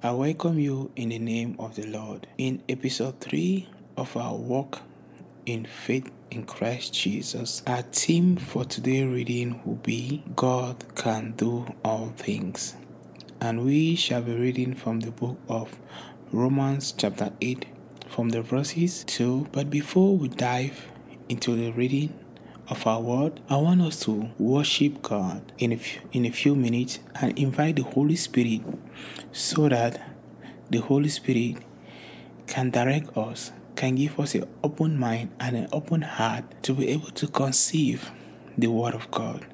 I welcome you in the name of the Lord. In episode 3 of our walk in faith in Christ Jesus, our theme for today reading will be God can do all things. And we shall be reading from the book of Romans, chapter 8, from the verses 2. But before we dive into the reading, of our word, I want us to worship God in a, few, in a few minutes and invite the Holy Spirit so that the Holy Spirit can direct us, can give us an open mind and an open heart to be able to conceive the Word of God.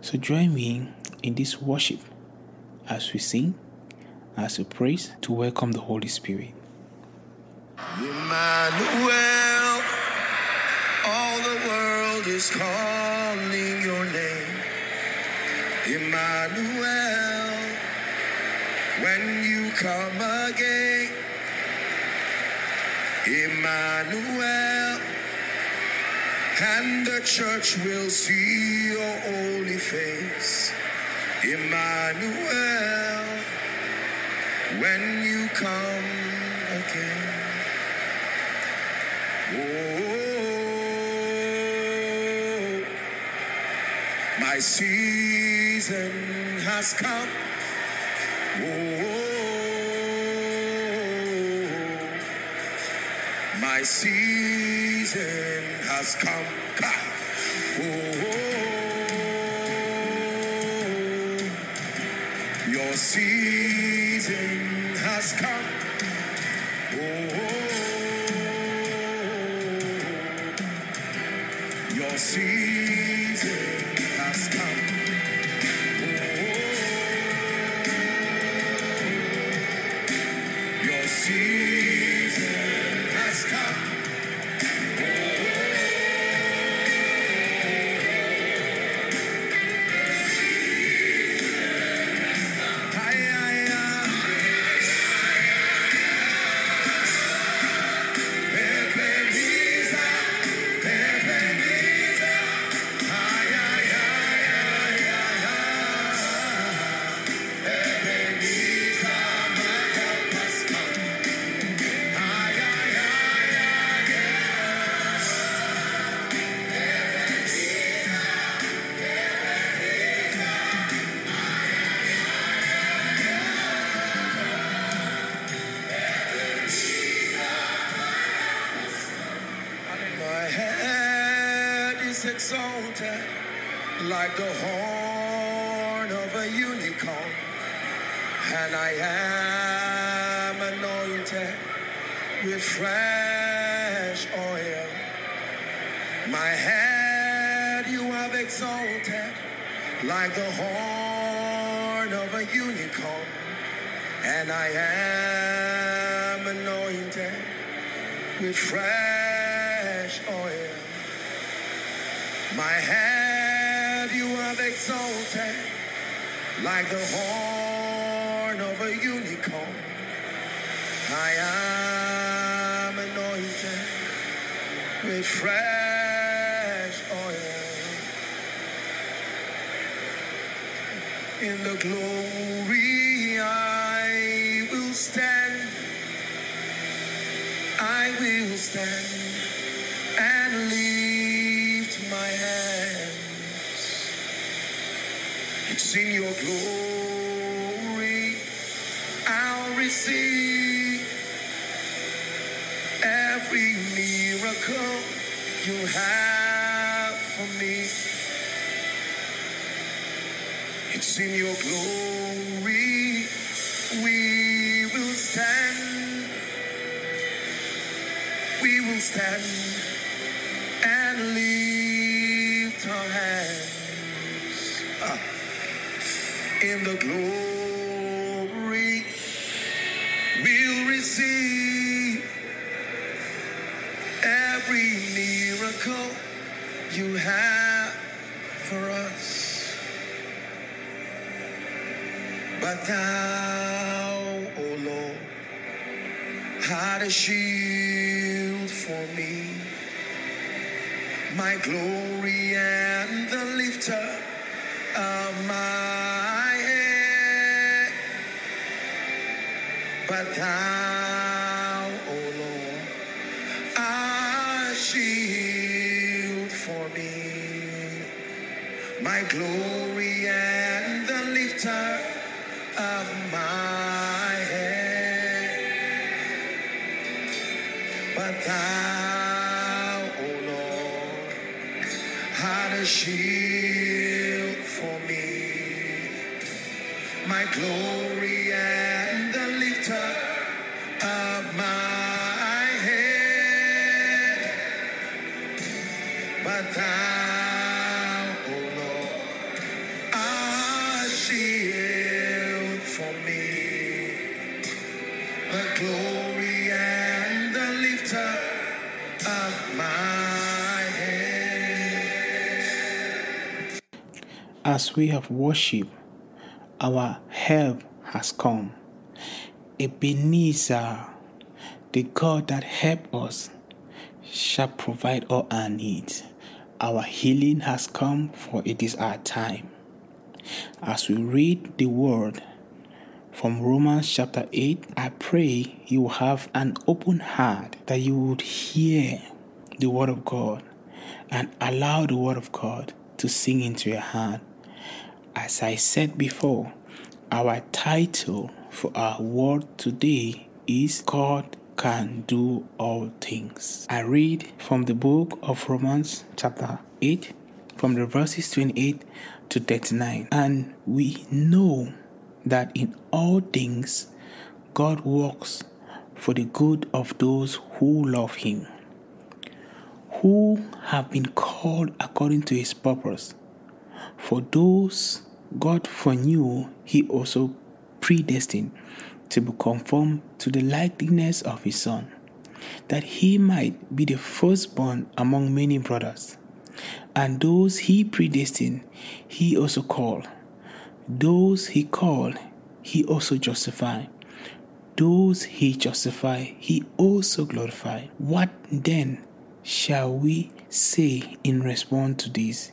So join me in this worship as we sing, as we praise to welcome the Holy Spirit. Emmanuel, all the world is calling your name. Emmanuel, when you come again. Emmanuel, and the church will see your holy face. Emmanuel, when you come again. Oh, my season has come. Oh, my season has come. Oh, your season has come. Oh, your season fresh oil. My head you have exalted like the horn of a unicorn, and I am anointed with fresh oil. My head you have exalted like the horn of a unicorn. I am with fresh oil. In the glory I will stand. I will stand and lift my hands. It's in your glory I'll receive miracle you have for me. It's in your glory we will stand we will stand and lift our hands in the glory. Every miracle you have for us. But thou, O Lord, had a shield for me, my glory and the lifter of my head. But thou, glory and the lifter of my head. But thou, O Lord, art a shield for me, my glory and As we have worshipped, our help has come. Ebenezer, the God that helps us, shall provide all our needs. Our healing has come, for it is our time. As we read the word from Romans chapter 8, I pray you have an open heart that you would hear the word of God and allow the word of God to sing into your heart. As I said before, our title for our word today is God can do all things. I read from the book of Romans, chapter 8, from the verses 28 to 39. And we know that in all things God works for the good of those who love Him, who have been called according to His purpose. For those God foreknew, He also predestined to be conformed to the likeness of His Son, that He might be the firstborn among many brothers. And those He predestined, He also called. Those He called, He also justified. Those He justified, He also glorified. What then shall we say in response to this?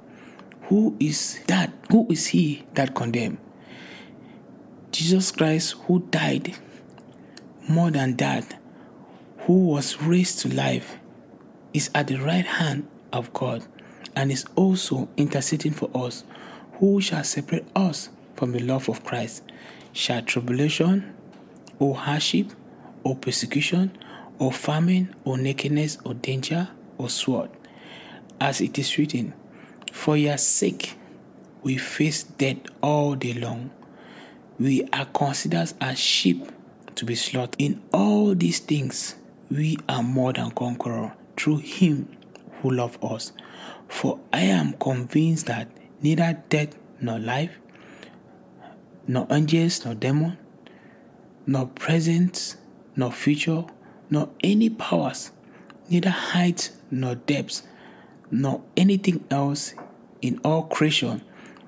Who is that? Who is he that condemn? Jesus Christ, who died, more than that, who was raised to life, is at the right hand of God and is also interceding for us. Who shall separate us from the love of Christ? Shall tribulation, or hardship, or persecution, or famine, or nakedness, or danger, or sword? As it is written, For your sake we face death all day long. We are considered as sheep to be slaughtered. In all these things, we are more than conquerors through Him who loved us. For I am convinced that neither death nor life, nor angels nor demons, nor present nor future, nor any powers, neither height nor depths, nor anything else in all creation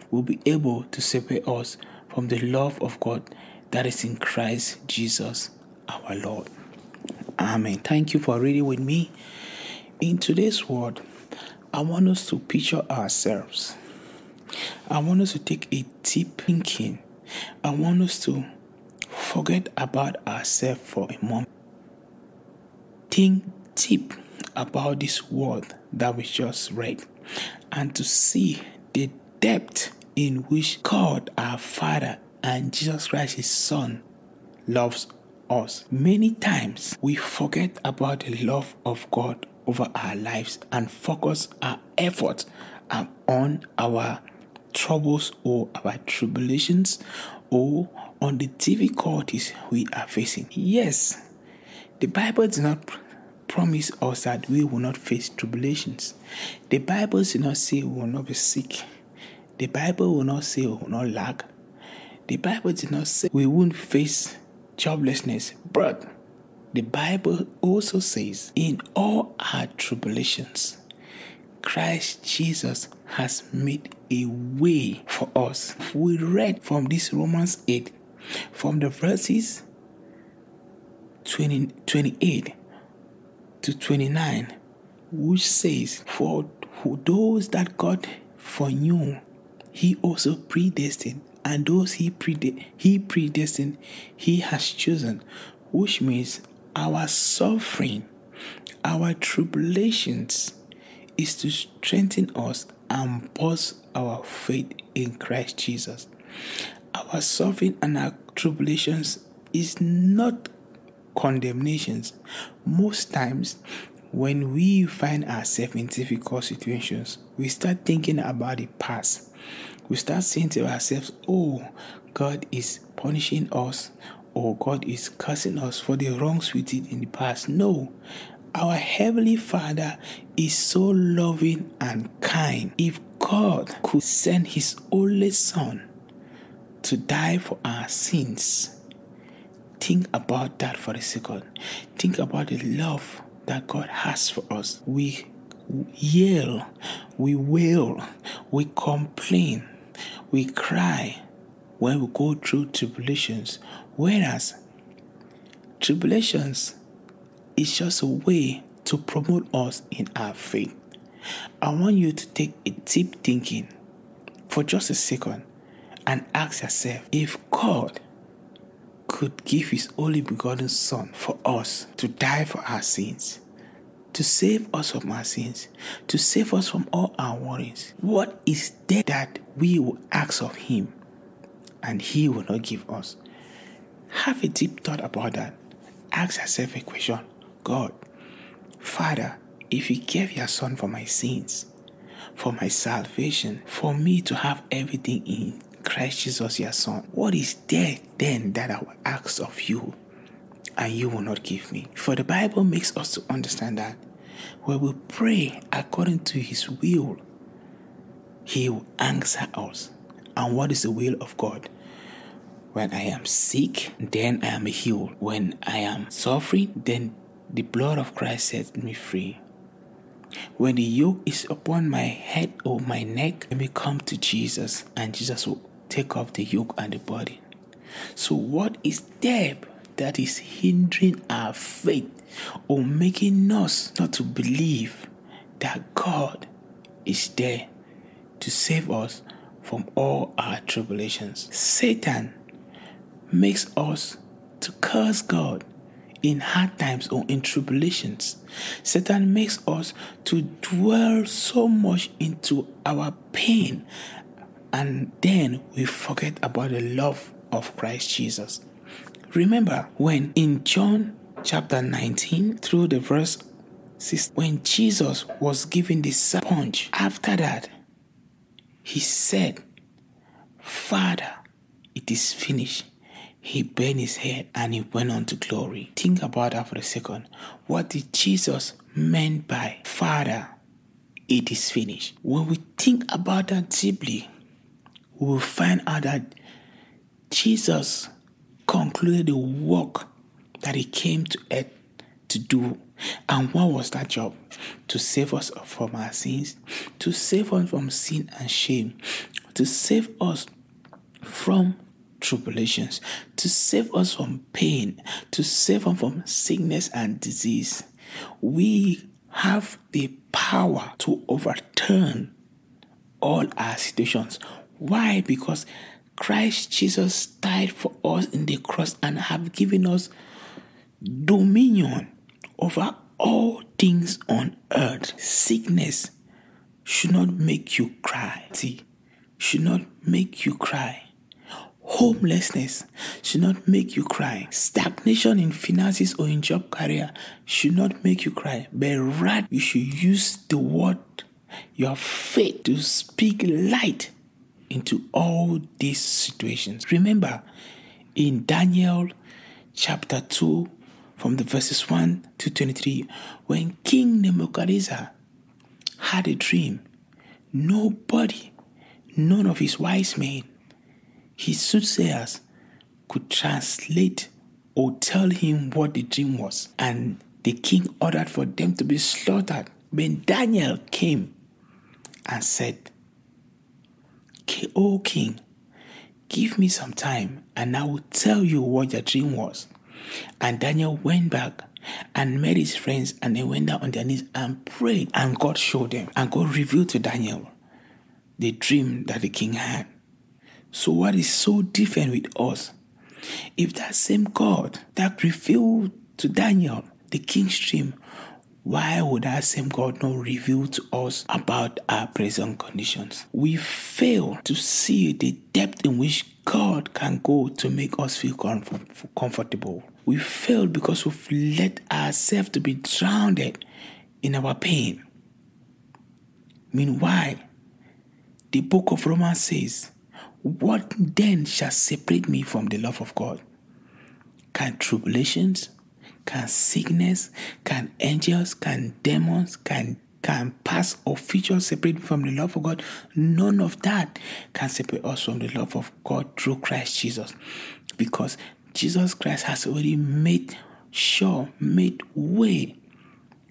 will be able to separate us from the love of God that is in Christ Jesus our Lord. Amen. Thank you for reading with me. In today's word, I want us to picture ourselves. I want us to take a deep thinking. I want us to forget about ourselves for a moment. Think deep about this word that we just read and to see the depth in which God our Father and Jesus Christ his Son loves us. Many times we forget about the love of God over our lives and focus our efforts on our troubles or our tribulations or on the difficulties we are facing. Yes, the Bible does not promise us that we will not face tribulations. The Bible does not say we will not be sick. The Bible will not say we will not lack. The Bible did not say we won't face joblessness, but The Bible also says, in all our tribulations, Christ Jesus has made a way for us. We read from this Romans 8, from the verses 20, 28 to 29, which says, For those that God foreknew, he also predestined, and those he, he predestined, he has chosen, which means our suffering, our tribulations, is to strengthen us and boost our faith in Christ Jesus. Our suffering and our tribulations is not condemnations. Most times, when we find ourselves in difficult situations, we start thinking about the past. We start saying to ourselves, Oh, God is punishing us, or God is cursing us for the wrongs we did in the past. No, our Heavenly Father is so loving and kind. If God could send His only Son to die for our sins, think about that for a second. Think about the love that God has for us. We yell, we wail, we complain, we cry when we go through tribulations. Whereas tribulations is just a way to promote us in our faith. I want you to take a deep thinking for just a second and ask yourself if God could give his only begotten Son for us to die for our sins, to save us from our sins, to save us from all our worries, what is there that we will ask of him and he will not give us? Have a deep thought about that. Ask yourself a question God, Father, if you gave your Son for my sins, for my salvation, for me to have everything in Christ Jesus, your Son, what is there then that I will ask of you and you will not give me? For the Bible makes us to understand that when we pray according to His will, He will answer us. And what is the will of God? When I am sick, then I am healed. When I am suffering, then the blood of Christ sets me free. When the yoke is upon my head or my neck, let me come to Jesus and Jesus will take off the yoke and the burden. So, what is there that is hindering our faith or making us not to believe that God is there to save us from all our tribulations? Satan makes us to curse God in hard times or in tribulations. Satan makes us to dwell so much into our pain and then we forget about the love of Christ Jesus. Remember when in John chapter 19 through the verse 6 when Jesus was given the sponge after that he said Father it is finished he bent his head and he went on to glory. Think about that for a second. What did Jesus mean by Father, it is finished? When we think about that deeply, we will find out that Jesus concluded the work that he came to earth to do. And what was that job? To save us from our sins, to save us from sin and shame, to save us from tribulations, to save us from pain, to save us from sickness and disease. We have the power to overturn all our situations. Why? Because Christ Jesus died for us in the cross and have given us dominion over all things on earth. Sickness should not make you cry. See, should not make you cry. Homelessness should not make you cry. Stagnation in finances or in job career should not make you cry. But rather, you should use the word, your faith, to speak light into all these situations. Remember, in Daniel chapter 2, from the verses 1 to 23, when King Nebuchadnezzar had a dream, nobody, none of his wise men, his soothsayers could translate or tell him what the dream was. And the king ordered for them to be slaughtered. When Daniel came and said, O king, give me some time and I will tell you what your dream was. And Daniel went back and met his friends and they went down on their knees and prayed and God showed them and God revealed to Daniel the dream that the king had. So what is so different with us? If that same God that revealed to Daniel the king's dream, why would that same God not reveal to us about our present conditions? We fail to see the depth in which God can go to make us feel comfort, comfortable. We fail because we've let ourselves to be drowned in our pain. Meanwhile, the book of Romans says, What then shall separate me from the love of God? Can tribulations, can sickness, can angels, can demons, can can past or future separate from the love of God. None of that can separate us from the love of God through Christ Jesus. Because Jesus Christ has already made sure, made way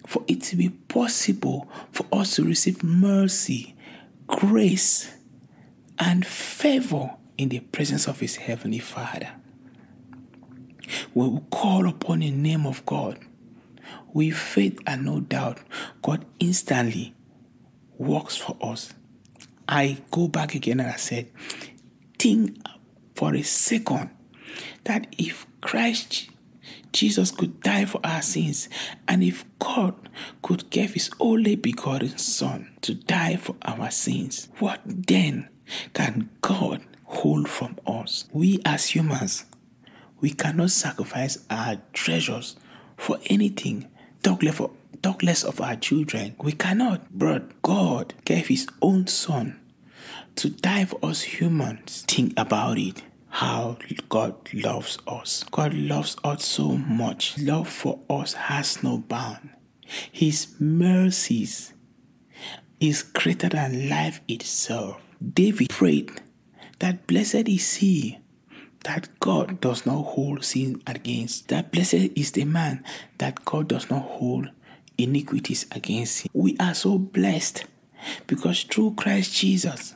for it to be possible for us to receive mercy, grace, and favor in the presence of His Heavenly Father. We call upon the name of God, with faith and no doubt, God instantly works for us. I go back again and I said, think for a second that if Christ Jesus could die for our sins, and if God could give his only begotten Son to die for our sins, what then can God hold from us? We as humans, we cannot sacrifice our treasures for anything, talk less, talk less of our children. We cannot. But God gave his own Son to die for us humans. Think about it how God loves us. God loves us so much. Love for us has no bound. His mercies is greater than life itself. David prayed that blessed is he that God does not hold sin against. That blessed is the man that God does not hold iniquities against him. We are so blessed because through Christ Jesus,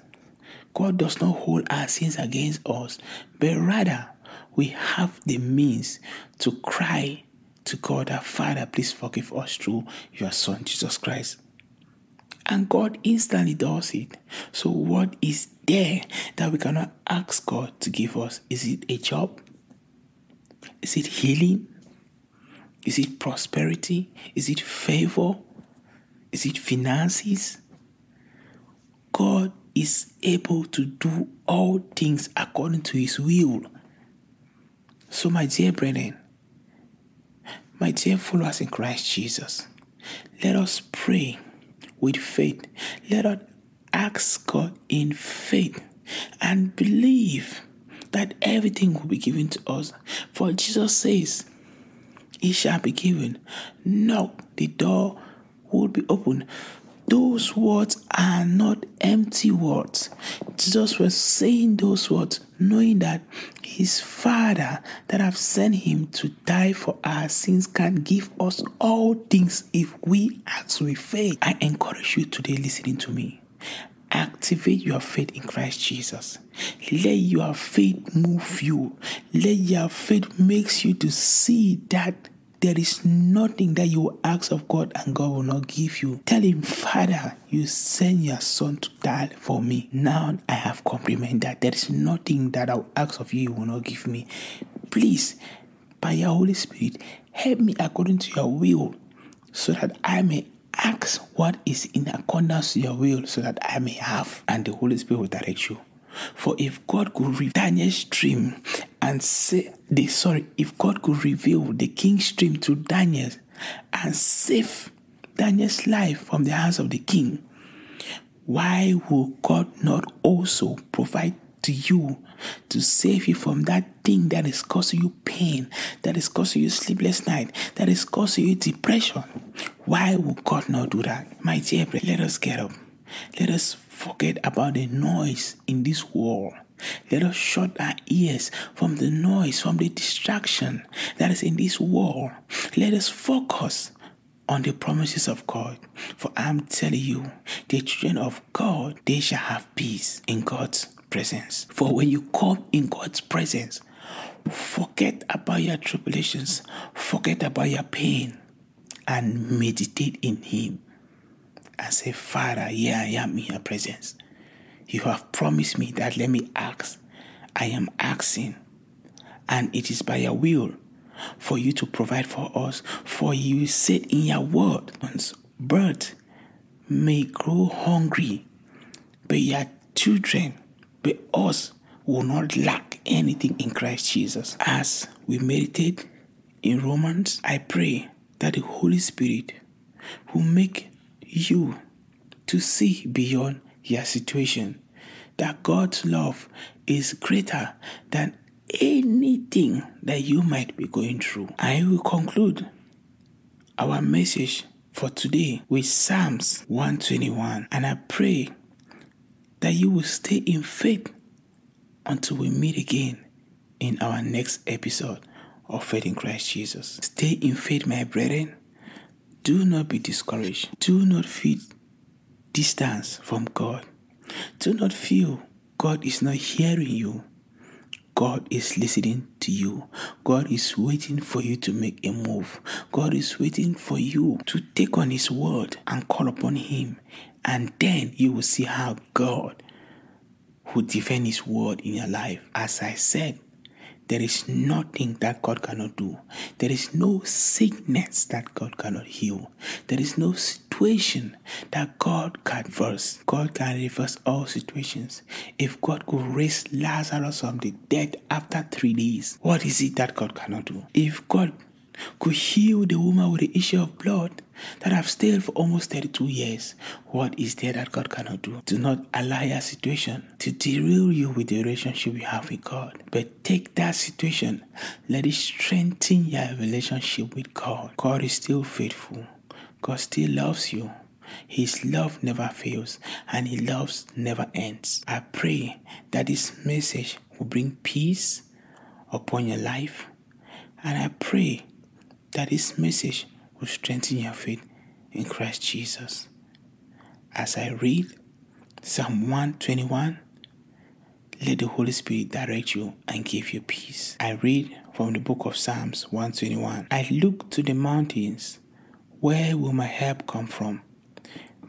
God does not hold our sins against us, but rather we have the means to cry to God, our Father, please forgive us through your Son, Jesus Christ. And God instantly does it. So, what is there that we cannot ask God to give us? Is it a job? Is it healing? Is it prosperity? Is it favor? Is it finances? God is able to do all things according to his will. So, my dear brethren, my dear followers in Christ Jesus, let us pray with faith. Let us ask God in faith and believe that everything will be given to us. For Jesus says, It shall be given. Knock, the door will be opened. Those words are not empty words. Jesus was saying those words knowing that his Father that have sent him to die for our sins can give us all things if we ask with faith. I encourage you today listening to me. Activate your faith in Christ Jesus. Let your faith move you. Let your faith makes you to see that there is nothing that you ask of God and God will not give you. Tell Him, Father, you send your Son to die for me. Now I have comprehended that there is nothing that I will ask of you, you will not give me. Please, by your Holy Spirit, help me according to your will so that I may ask what is in accordance to your will so that I may have, and the Holy Spirit will direct you. For if God could reveal Daniel's dream and say the sorry, if God could reveal the king's dream to Daniel and save Daniel's life from the hands of the king, why will God not also provide to you to save you from that thing that is causing you pain, that is causing you sleepless night, that is causing you depression? Why would God not do that? My dear, let us get up. Let us forget about the noise in this world. Let us shut our ears from the noise, from the distraction that is in this world. Let us focus on the promises of God. For I'm telling you, the children of God, they shall have peace in God's presence. For when you come in God's presence, forget about your tribulations, forget about your pain, and meditate in Him. And say, Father, here I am in your presence. You have promised me that let me ask. I am asking. And it is by your will for you to provide for us. For you said in your word, birds may grow hungry, but your children, but us, will not lack anything in Christ Jesus. As we meditate in Romans, I pray that the Holy Spirit will make you to see beyond your situation. That God's love is greater than anything that you might be going through. I will conclude our message for today with Psalms 121. And I pray that you will stay in faith until we meet again in our next episode of Faith in Christ Jesus. Stay in faith, my brethren. Do not be discouraged. Do not feel distance from God. Do not feel God is not hearing you. God is listening to you. God is waiting for you to make a move. God is waiting for you to take on His word and call upon Him. And then you will see how God will defend His word in your life. As I said, there is nothing that God cannot do. There is no sickness that God cannot heal. There is no situation that God can reverse. God can reverse all situations. If God could raise Lazarus from the dead after three days, what is it that God cannot do? If God could heal the woman with the issue of blood that have stayed for almost 32 years. What is there that God cannot do? Do not allow your situation to derail you with the relationship you have with God. But take that situation, let it strengthen your relationship with God. God is still faithful. God still loves you. His love never fails and His love never ends. I pray that this message will bring peace upon your life. And I pray that this message will strengthen your faith in Christ Jesus. As I read Psalm 121, let the Holy Spirit direct you and give you peace. I read from the book of Psalms 121. I look to the mountains. Where will my help come from?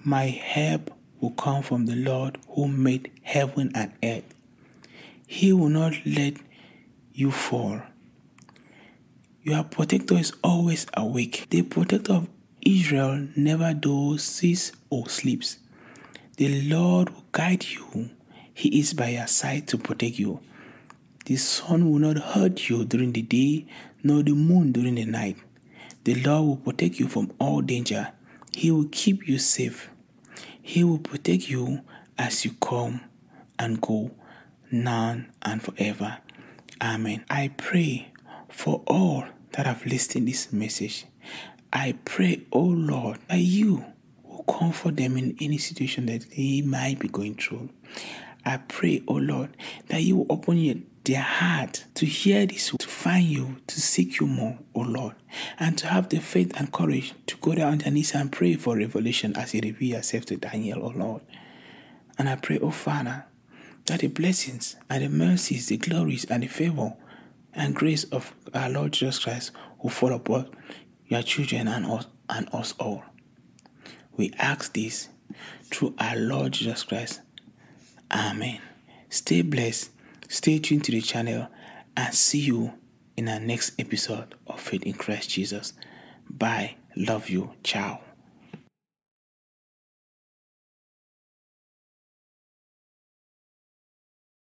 My help will come from the Lord who made heaven and earth. He will not let you fall. Your protector is always awake. The protector of Israel never dozes or sleeps. The Lord will guide you. He is by your side to protect you. The sun will not hurt you during the day, nor the moon during the night. The Lord will protect you from all danger. He will keep you safe. He will protect you as you come and go, now and forever. Amen. I pray for all that have listened this message. I pray, oh Lord, that you will comfort them in any situation that they might be going through. I pray, oh Lord, that you will open your, their heart to hear this, to find you, to seek you more, oh Lord, and to have the faith and courage to go down on their knees and pray for revelation as you reveal yourself to Daniel, oh Lord. And I pray, oh Father, that the blessings and the mercies, the glories and the favor and grace of our Lord Jesus Christ will fall upon your children and us and us all. We ask this through our Lord Jesus Christ. Amen. Stay blessed, stay tuned to the channel, and see you in our next episode of Faith in Christ Jesus. Bye. Love you. Ciao.